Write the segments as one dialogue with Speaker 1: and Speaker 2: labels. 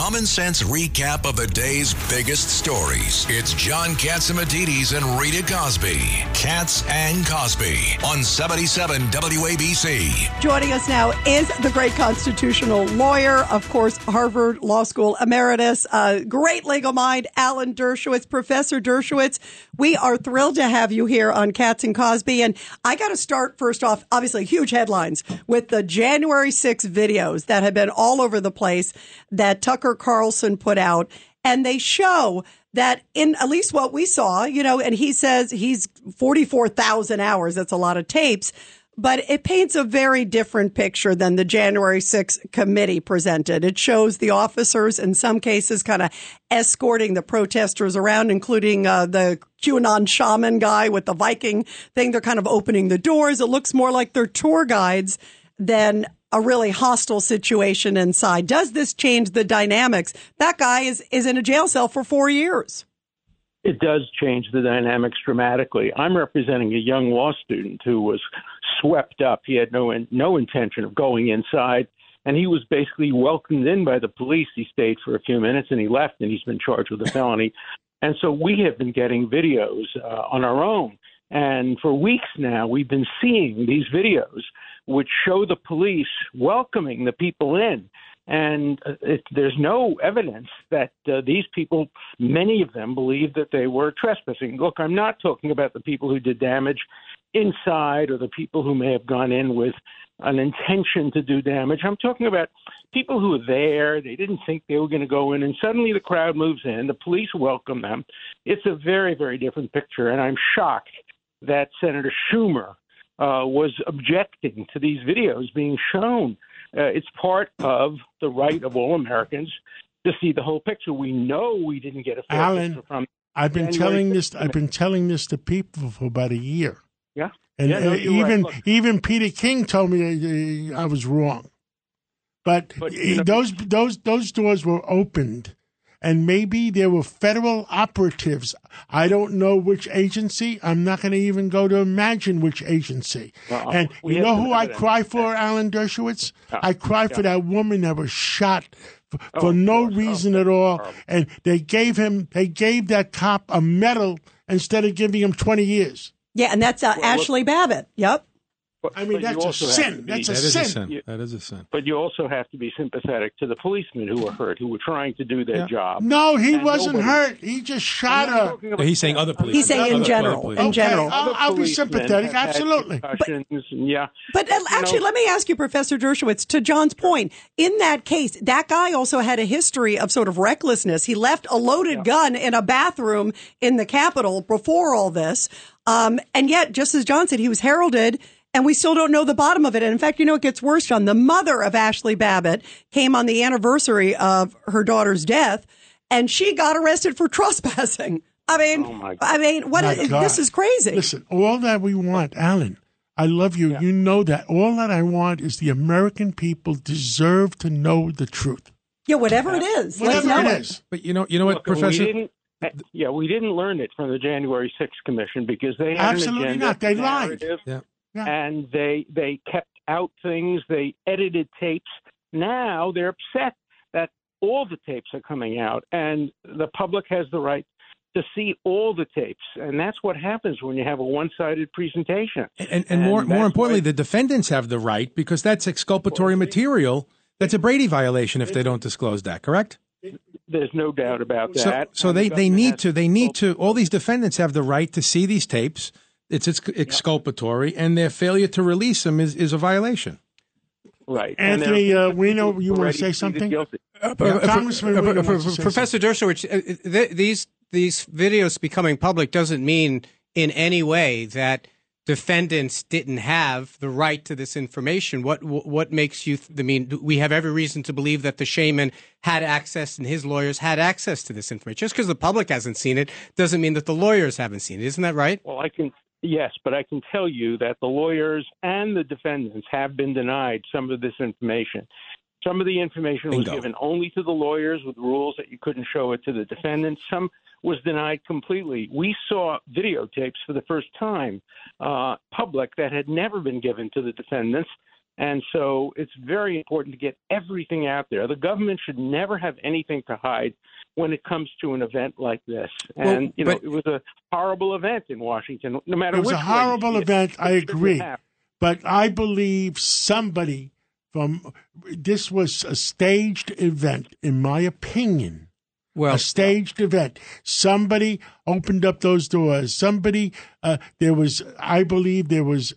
Speaker 1: A common sense recap of the day's biggest stories. It's John Catsimatidis and Rita Cosby. Cats and Cosby on 77 WABC.
Speaker 2: Joining us now is the great constitutional lawyer, of course, Harvard Law School emeritus, uh, great legal mind, Alan Dershowitz. Professor Dershowitz, we are thrilled to have you here on Cats and Cosby. And I got to start first off, obviously, huge headlines with the January 6 videos that have been all over the place that Tucker Carlson put out. And they show that in at least what we saw, you know, and he says he's 44,000 hours. That's a lot of tapes, but it paints a very different picture than the January 6th committee presented. It shows the officers in some cases kind of escorting the protesters around, including uh, the QAnon shaman guy with the Viking thing. They're kind of opening the doors. It looks more like they're tour guides than a really hostile situation inside. Does this change the dynamics? That guy is, is in a jail cell for four years.
Speaker 3: It does change the dynamics dramatically. I'm representing a young law student who was swept up. He had no no intention of going inside, and he was basically welcomed in by the police. He stayed for a few minutes and he left, and he's been charged with a felony. And so we have been getting videos uh, on our own, and for weeks now we've been seeing these videos which show the police welcoming the people in. And uh, it, there's no evidence that uh, these people, many of them, believe that they were trespassing. Look, I'm not talking about the people who did damage inside or the people who may have gone in with an intention to do damage. I'm talking about people who were there. They didn't think they were going to go in, and suddenly the crowd moves in. The police welcome them. It's a very, very different picture, and I'm shocked that Senator Schumer uh, was objecting to these videos being shown. Uh, it's part of the right of all Americans to see the whole picture. We know we didn't get a fair
Speaker 4: Alan,
Speaker 3: picture from.
Speaker 4: I've been
Speaker 3: January
Speaker 4: telling
Speaker 3: 6th
Speaker 4: this. I've been telling this to people for about a year,
Speaker 3: Yeah.
Speaker 4: and
Speaker 3: Yeah, no,
Speaker 4: uh, even
Speaker 3: right.
Speaker 4: Even Peter King told me uh, I was wrong. But,
Speaker 3: But, you
Speaker 4: uh,
Speaker 3: know-
Speaker 4: those those those doors were opened, and maybe there were federal operatives. I don't know which agency. I'm not going to even go to imagine which agency.
Speaker 3: Well,
Speaker 4: and
Speaker 3: we
Speaker 4: you know
Speaker 3: some
Speaker 4: who I cry for, Alan Dershowitz?
Speaker 3: Yeah.
Speaker 4: I cry for that woman that was shot for,
Speaker 3: Oh,
Speaker 4: for no
Speaker 3: course. Oh,
Speaker 4: reason
Speaker 3: that's
Speaker 4: at all,
Speaker 3: horrible.
Speaker 4: and they gave him they gave that cop a medal instead of giving him 20 years.
Speaker 2: Yeah, and that's uh,
Speaker 3: look-
Speaker 2: Ashli Babbitt. Yep.
Speaker 3: But,
Speaker 4: I mean,
Speaker 3: but you
Speaker 4: that's a
Speaker 3: also have
Speaker 4: sin.
Speaker 3: be-
Speaker 4: That's a
Speaker 5: That is
Speaker 4: sin.
Speaker 5: a sin.
Speaker 3: You-
Speaker 5: That is a sin.
Speaker 3: But you also have to be sympathetic to the policemen who were hurt, who were trying to do their
Speaker 5: Yeah.
Speaker 3: job.
Speaker 4: No, he
Speaker 3: And
Speaker 4: wasn't
Speaker 3: nobody-
Speaker 4: hurt. He just shot
Speaker 3: I'm
Speaker 4: her.
Speaker 3: about-
Speaker 5: No, he's saying other police.
Speaker 2: He's saying in general,
Speaker 5: other police.
Speaker 2: in
Speaker 4: Okay,
Speaker 2: general.
Speaker 4: I'll, I'll be sympathetic. Absolutely.
Speaker 3: concussions, and yeah.
Speaker 2: But uh,
Speaker 3: you
Speaker 2: actually,
Speaker 3: know-
Speaker 2: let me ask you, Professor Dershowitz, to John's point, in that case, that guy also had a history of sort of recklessness. He left a loaded gun in a bathroom in the Capitol before all this. Um, and yet, just as John said, he was heralded and we still don't know the bottom of it. And in fact, you know, it gets worse, John. The mother of Ashli Babbitt came on the anniversary of her daughter's death and she got arrested for trespassing. I mean,
Speaker 3: Oh.
Speaker 2: I mean, what
Speaker 4: My
Speaker 2: is,
Speaker 4: God.
Speaker 2: this is crazy.
Speaker 4: Listen, all that we want, Alan, I love you. You know that. All that I want is the American people deserve to know the truth.
Speaker 2: yeah, whatever it is.
Speaker 4: Whatever
Speaker 2: know
Speaker 4: it is.
Speaker 5: But you know, you know what,
Speaker 3: Look, we
Speaker 5: Professor?
Speaker 3: didn't- yeah, we didn't learn it from the January 6th Commission because they had
Speaker 4: Absolutely
Speaker 3: an agenda,
Speaker 4: not. They lied.
Speaker 5: Yeah.
Speaker 4: Yeah.
Speaker 3: and they they kept out things. They edited tapes. Now they're upset that all the tapes are coming out, and the public has the right to see all the tapes, and that's what happens when you have a one-sided presentation.
Speaker 5: And, and more,
Speaker 3: And
Speaker 5: more
Speaker 3: that's
Speaker 5: importantly, the defendants have the right because that's exculpatory material. That's a Brady violation if they don't disclose that. Correct?
Speaker 3: There's no doubt about that.
Speaker 5: so
Speaker 3: And
Speaker 5: they, they need to they need to all these defendants have the right to see these tapes. It's, it's exculpatory, and their failure to release them is, is a violation.
Speaker 3: right.
Speaker 4: Anthony, uh, we know you want to say something?
Speaker 3: guilty.
Speaker 4: Yeah,
Speaker 6: Uh,
Speaker 4: Congressman
Speaker 6: uh,
Speaker 4: Williams
Speaker 6: uh,
Speaker 4: wants to say
Speaker 6: Professor Dershowitz, uh, th- these these videos becoming public doesn't mean in any way that defendants didn't have the right to this information, what what makes you? Th- I mean, we have every reason to believe that the shaman had access and his lawyers had access to this information. Just because the public hasn't seen it doesn't mean that the lawyers haven't seen it. Isn't that right?
Speaker 3: Well, I can yes, but I can tell you that the lawyers and the defendants have been denied some of this information. Some of the information was given only to the lawyers with rules that you couldn't show it to the defendants. Some was denied completely. We saw videotapes for the first time, uh, public, that had never been given to the defendants. And so it's very important to get everything out there. The government should never have anything to hide when it comes to an event like this. And, you know, it was a horrible event in Washington, no matter what.
Speaker 4: It was
Speaker 3: which
Speaker 4: a horrible
Speaker 3: see it.
Speaker 4: event. I
Speaker 3: It
Speaker 4: agree. But I believe somebody from this was a staged event, in my opinion.
Speaker 6: Well,
Speaker 4: a staged event. Somebody opened up those doors. Somebody, uh, there was, I believe, there was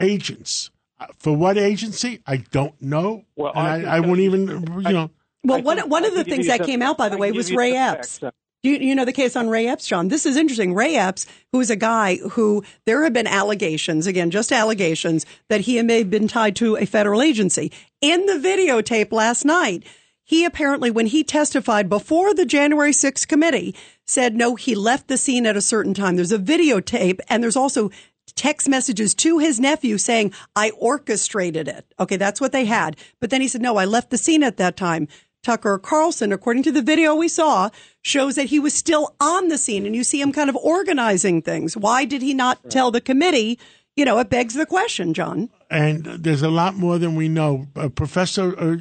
Speaker 4: agents. Uh, For what agency? I don't know.
Speaker 3: Well,
Speaker 4: and
Speaker 3: I
Speaker 4: I, I,
Speaker 3: tell
Speaker 4: won't
Speaker 3: you-
Speaker 4: even, you know.
Speaker 2: Well,
Speaker 3: I
Speaker 2: one,
Speaker 3: can-
Speaker 2: one of the things that
Speaker 3: some-
Speaker 2: came out, by the way, was Ray Epps.
Speaker 3: facts.
Speaker 2: You, you know the case on Ray Epps, John. This is interesting. Ray Epps, who is a guy who there have been allegations, again, just allegations, that he may have been tied to a federal agency. In the videotape last night, he apparently, when he testified before the January 6th committee, said no, he left the scene at a certain time. There's a videotape and there's also text messages to his nephew saying, I orchestrated it. Okay, that's what they had. But then he said, no, I left the scene at that time. Tucker Carlson, according to the video we saw, shows that he was still on the scene and you see him kind of organizing things. Why did he not tell the committee? You know, it begs the question, John.
Speaker 4: And there's a lot more than we know. Uh, Professor, uh,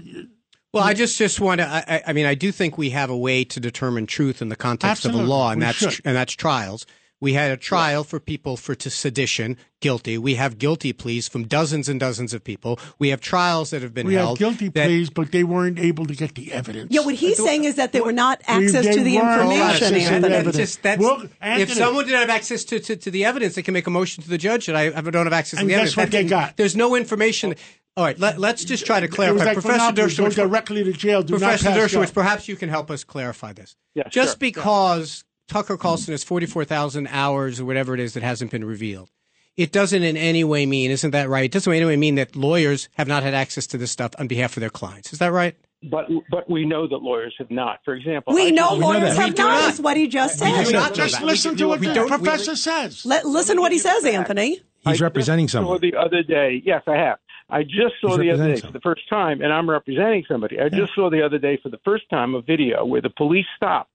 Speaker 6: Well, I just just want to. I, I- I mean, I do think we have a way to determine truth in the context of
Speaker 4: Absolutely,
Speaker 6: a law, and
Speaker 4: we
Speaker 6: that's
Speaker 4: should.
Speaker 6: and that's trials. We had a trial for people for to sedition, guilty. We have guilty pleas from dozens and dozens of people. We have trials that have been
Speaker 4: we had
Speaker 6: held.
Speaker 4: guilty
Speaker 6: that-
Speaker 4: pleas, but they weren't able to get the evidence.
Speaker 2: Yeah, what he's saying is that there were not
Speaker 4: We-
Speaker 2: access
Speaker 4: they
Speaker 2: to the
Speaker 4: weren't
Speaker 2: information,
Speaker 4: access to the
Speaker 2: Anthony.
Speaker 4: evidence.
Speaker 6: Just, that's,
Speaker 4: Well,
Speaker 6: if someone didn't have access to, to, to the evidence, they can make a motion to the judge that I I don't have access to
Speaker 4: And
Speaker 6: the
Speaker 4: guess
Speaker 6: evidence.
Speaker 4: what they
Speaker 6: That's-
Speaker 4: got?
Speaker 6: There's no information. All right, let, us just try to clarify.
Speaker 4: like
Speaker 6: Professor Dershowitz,
Speaker 4: directly to jail. Do
Speaker 6: Professor
Speaker 4: not
Speaker 6: Dershowitz,
Speaker 4: go.
Speaker 6: perhaps you can help us clarify this.
Speaker 3: Yeah,
Speaker 6: Just
Speaker 3: sure.
Speaker 6: because Tucker Carlson has 44,000 hours or whatever it is that hasn't been revealed, it doesn't in any way mean, isn't that right? It doesn't in any way mean that lawyers have not had access to this stuff on behalf of their clients. Is that right?
Speaker 3: But but we know that lawyers have not. For example,
Speaker 2: We
Speaker 3: I
Speaker 2: know
Speaker 3: just-
Speaker 2: lawyers
Speaker 6: that.
Speaker 2: have
Speaker 6: We
Speaker 2: not,
Speaker 6: not.
Speaker 2: is what he just
Speaker 6: We do
Speaker 2: said.
Speaker 6: not
Speaker 4: Just
Speaker 6: that.
Speaker 4: listen to what
Speaker 6: we
Speaker 4: the
Speaker 6: don't- we-
Speaker 4: professor says.
Speaker 2: Let, listen to what he says,
Speaker 3: give you
Speaker 2: Anthony.
Speaker 3: I
Speaker 5: He's
Speaker 3: just
Speaker 5: representing
Speaker 3: saw
Speaker 5: someone.
Speaker 3: the other day. Yes, I have. I just saw
Speaker 5: He's
Speaker 3: the other
Speaker 5: representing
Speaker 3: day for the first time, and I'm representing somebody. I just saw the other day for the first time a video where the police stop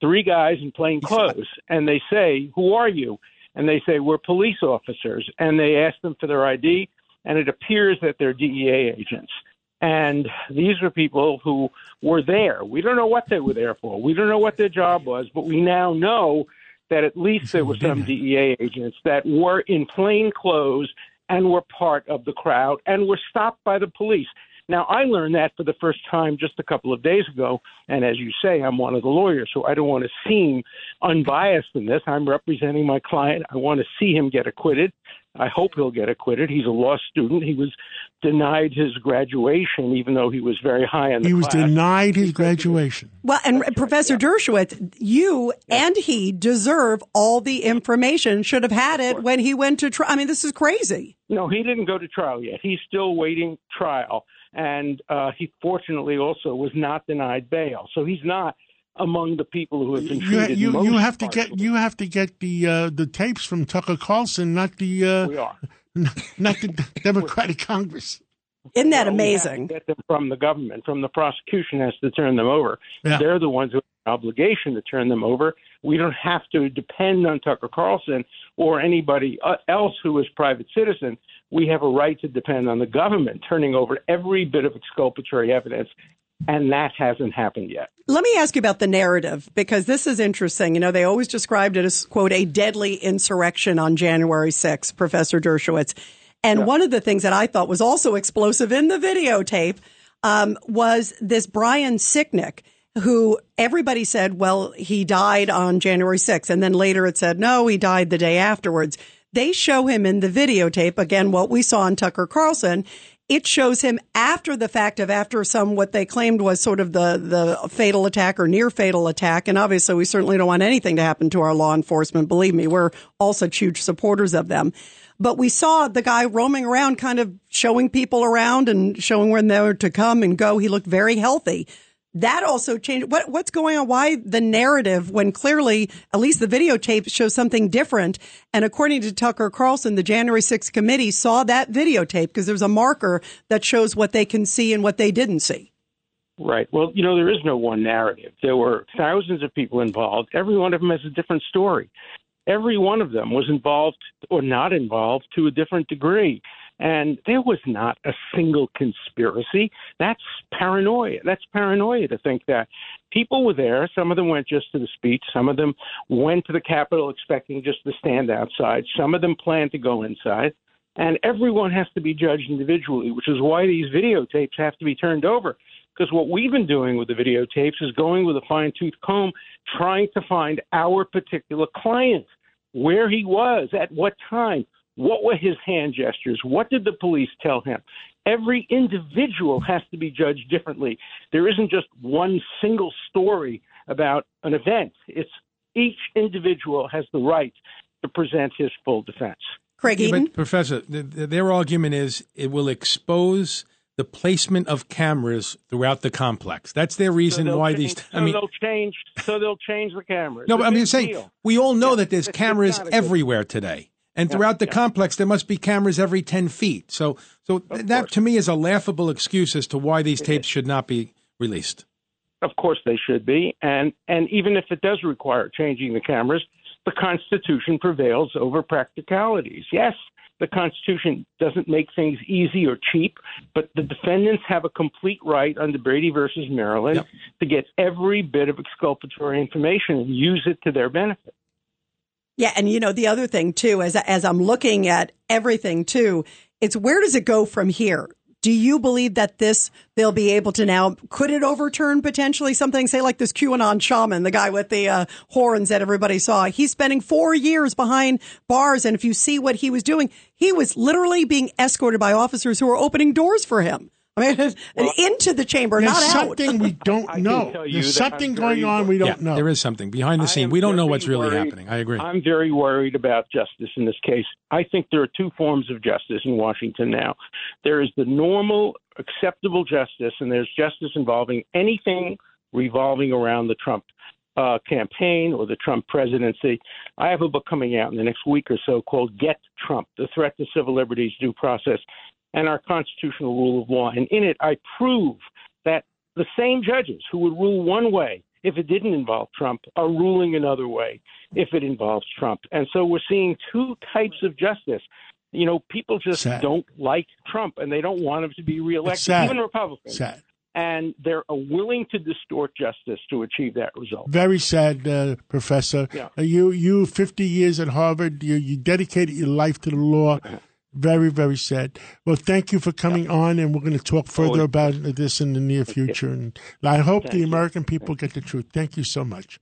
Speaker 3: three guys in plain clothes, and they say, "Who are you?" And they say, "We're police officers," and they ask them for their ID, and it appears that they're DEA agents. And these are people who were there. We don't know what they were there for. We don't know what their job was, but we now know that at least there were some DEA agents that were in plain clothes and were part of the crowd and were stopped by the police. Now, I learned that for the first time just a couple of days ago. And as you say, I'm one of the lawyers, so I don't want to seem unbiased in this. I'm representing my client. I want to see him get acquitted. I hope he'll get acquitted. He's a law student. He was denied his graduation, even though he was very high in the
Speaker 4: He was
Speaker 3: class.
Speaker 4: denied his graduation.
Speaker 2: Well, and Professor Dershowitz, you and he deserve all the information. Should have had it when he went to trial. I mean, this is crazy.
Speaker 3: No, he didn't go to trial yet. He's still waiting trial, and uh, he fortunately also was not denied bail. So he's not among the people who have been
Speaker 4: You,
Speaker 3: treated.
Speaker 4: you,
Speaker 3: most
Speaker 4: you have to
Speaker 3: harshly.
Speaker 4: get you have to get the uh, the tapes from Tucker Carlson, not the uh,
Speaker 3: We are.
Speaker 4: not the Democratic Congress.
Speaker 2: Isn't that
Speaker 3: Well, we have to
Speaker 2: amazing?
Speaker 3: Get them from the government, from the prosecution has to turn them over.
Speaker 4: Yeah.
Speaker 3: They're the ones who have an obligation to turn them over. We don't have to depend on Tucker Carlson or anybody uh, else who is private citizen. We have a right to depend on the government turning over every bit of exculpatory evidence, and that hasn't happened yet.
Speaker 2: Let me ask you about the narrative because this is interesting. You know, they always described it as, quote, a deadly insurrection on January 6th, Professor Dershowitz. And one of the things that I thought was also explosive in the videotape um, was this Brian Sicknick, who everybody said, well, he died on January 6th. And then later it said, no, he died the day afterwards. They show him in the videotape, again, what we saw on Tucker Carlson. It shows him after the fact of after some what they claimed was sort of the the fatal attack or near fatal attack, and obviously we certainly don't want anything to happen to our law enforcement. Believe me, we're all such huge supporters of them. but we saw the guy roaming around, kind of showing people around and showing when they were to come and go. He looked very healthy. That also changed. What, what's going on? Why the narrative when clearly, at least the videotape shows something different? And according to Tucker Carlson, the January 6th committee saw that videotape because there's a marker that shows what they can see and what they didn't see.
Speaker 3: Right. Well, you know, there is no one narrative. There were thousands of people involved. Every one of them has a different story. Every one of them was involved or not involved to a different degree. And there was not a single conspiracy. That's paranoia. That's paranoia to think that. People were there. Some of them went just to the speech. Some of them went to the Capitol expecting just to stand outside. Some of them planned to go inside. And everyone has to be judged individually, which is why these videotapes have to be turned over. Because what we've been doing with the videotapes is going with a fine tooth comb, trying to find our particular client, where he was, at what time, what were his hand gestures, what did the police tell him. Every individual has to be judged differently. There isn't just one single story about an event. It's each individual has the right to present his full defense.
Speaker 2: Craig Eden?
Speaker 5: Yeah, Professor, the, the, their argument is it will expose the placement of cameras throughout the complex. That's their reason
Speaker 3: so
Speaker 5: why
Speaker 3: change,
Speaker 5: these.
Speaker 3: I
Speaker 5: I mean,
Speaker 3: they'll change. So they'll change the cameras.
Speaker 5: no,
Speaker 3: It's
Speaker 5: but
Speaker 3: a
Speaker 5: I'm
Speaker 3: big
Speaker 5: just saying we all know
Speaker 3: Yeah,
Speaker 5: that there's
Speaker 3: it's- it's
Speaker 5: cameras
Speaker 3: not a good-
Speaker 5: everywhere today, and throughout the
Speaker 3: yeah.
Speaker 5: complex there must be cameras every ten feet. So, so that to me is a laughable excuse as to why these tapes should not be released.
Speaker 3: Of course, they should be, and and even if it does require changing the cameras, the Constitution prevails over practicalities. Yes, the Constitution doesn't make things easy or cheap, but the defendants have a complete right under Brady versus Maryland
Speaker 5: Yep.
Speaker 3: to get every bit of exculpatory information and use it to their benefit.
Speaker 2: Yeah, and you know the other thing too, as as I'm looking at everything too, it's where does it go from here? Do you believe that this they'll be able to now? Could it overturn potentially something? Say like this QAnon shaman, the guy with the uh, horns that everybody saw. He's spending four years behind bars, and if you see what he was doing, he was literally being escorted by officers who were opening doors for him. I mean, and into the chamber, not out.
Speaker 4: something we don't know. There's something going on we don't
Speaker 5: yeah,
Speaker 4: know.
Speaker 5: there is something behind the
Speaker 3: I
Speaker 5: scene. We don't know what's really
Speaker 3: worried.
Speaker 5: happening. I agree.
Speaker 3: I'm very worried about justice in this case. I think there are two forms of justice in Washington now. There is the normal, acceptable justice, and there's justice involving anything revolving around the Trump uh, campaign or the Trump presidency. I have a book coming out in the next week or so called Get Trump The Threat to Civil Liberties, Due Process, and Our Constitutional Rule of Law. And in it, I prove that the same judges who would rule one way if it didn't involve Trump are ruling another way if it involves Trump. And so we're seeing two types of justice. You know, people just
Speaker 4: Sad.
Speaker 3: don't like Trump and they don't want him to be reelected, even Republicans.
Speaker 4: Sad.
Speaker 3: And they're willing to distort justice to achieve that result.
Speaker 4: Very sad, uh, Professor.
Speaker 3: Yeah.
Speaker 4: Uh, you, you, 50 years at Harvard, you, you dedicated your life to the law. Very, very sad. Well, thank you for coming on, and we're going to talk further about this in the near future. And I hope
Speaker 3: Thank
Speaker 4: the. American people get the truth. Thank you so much.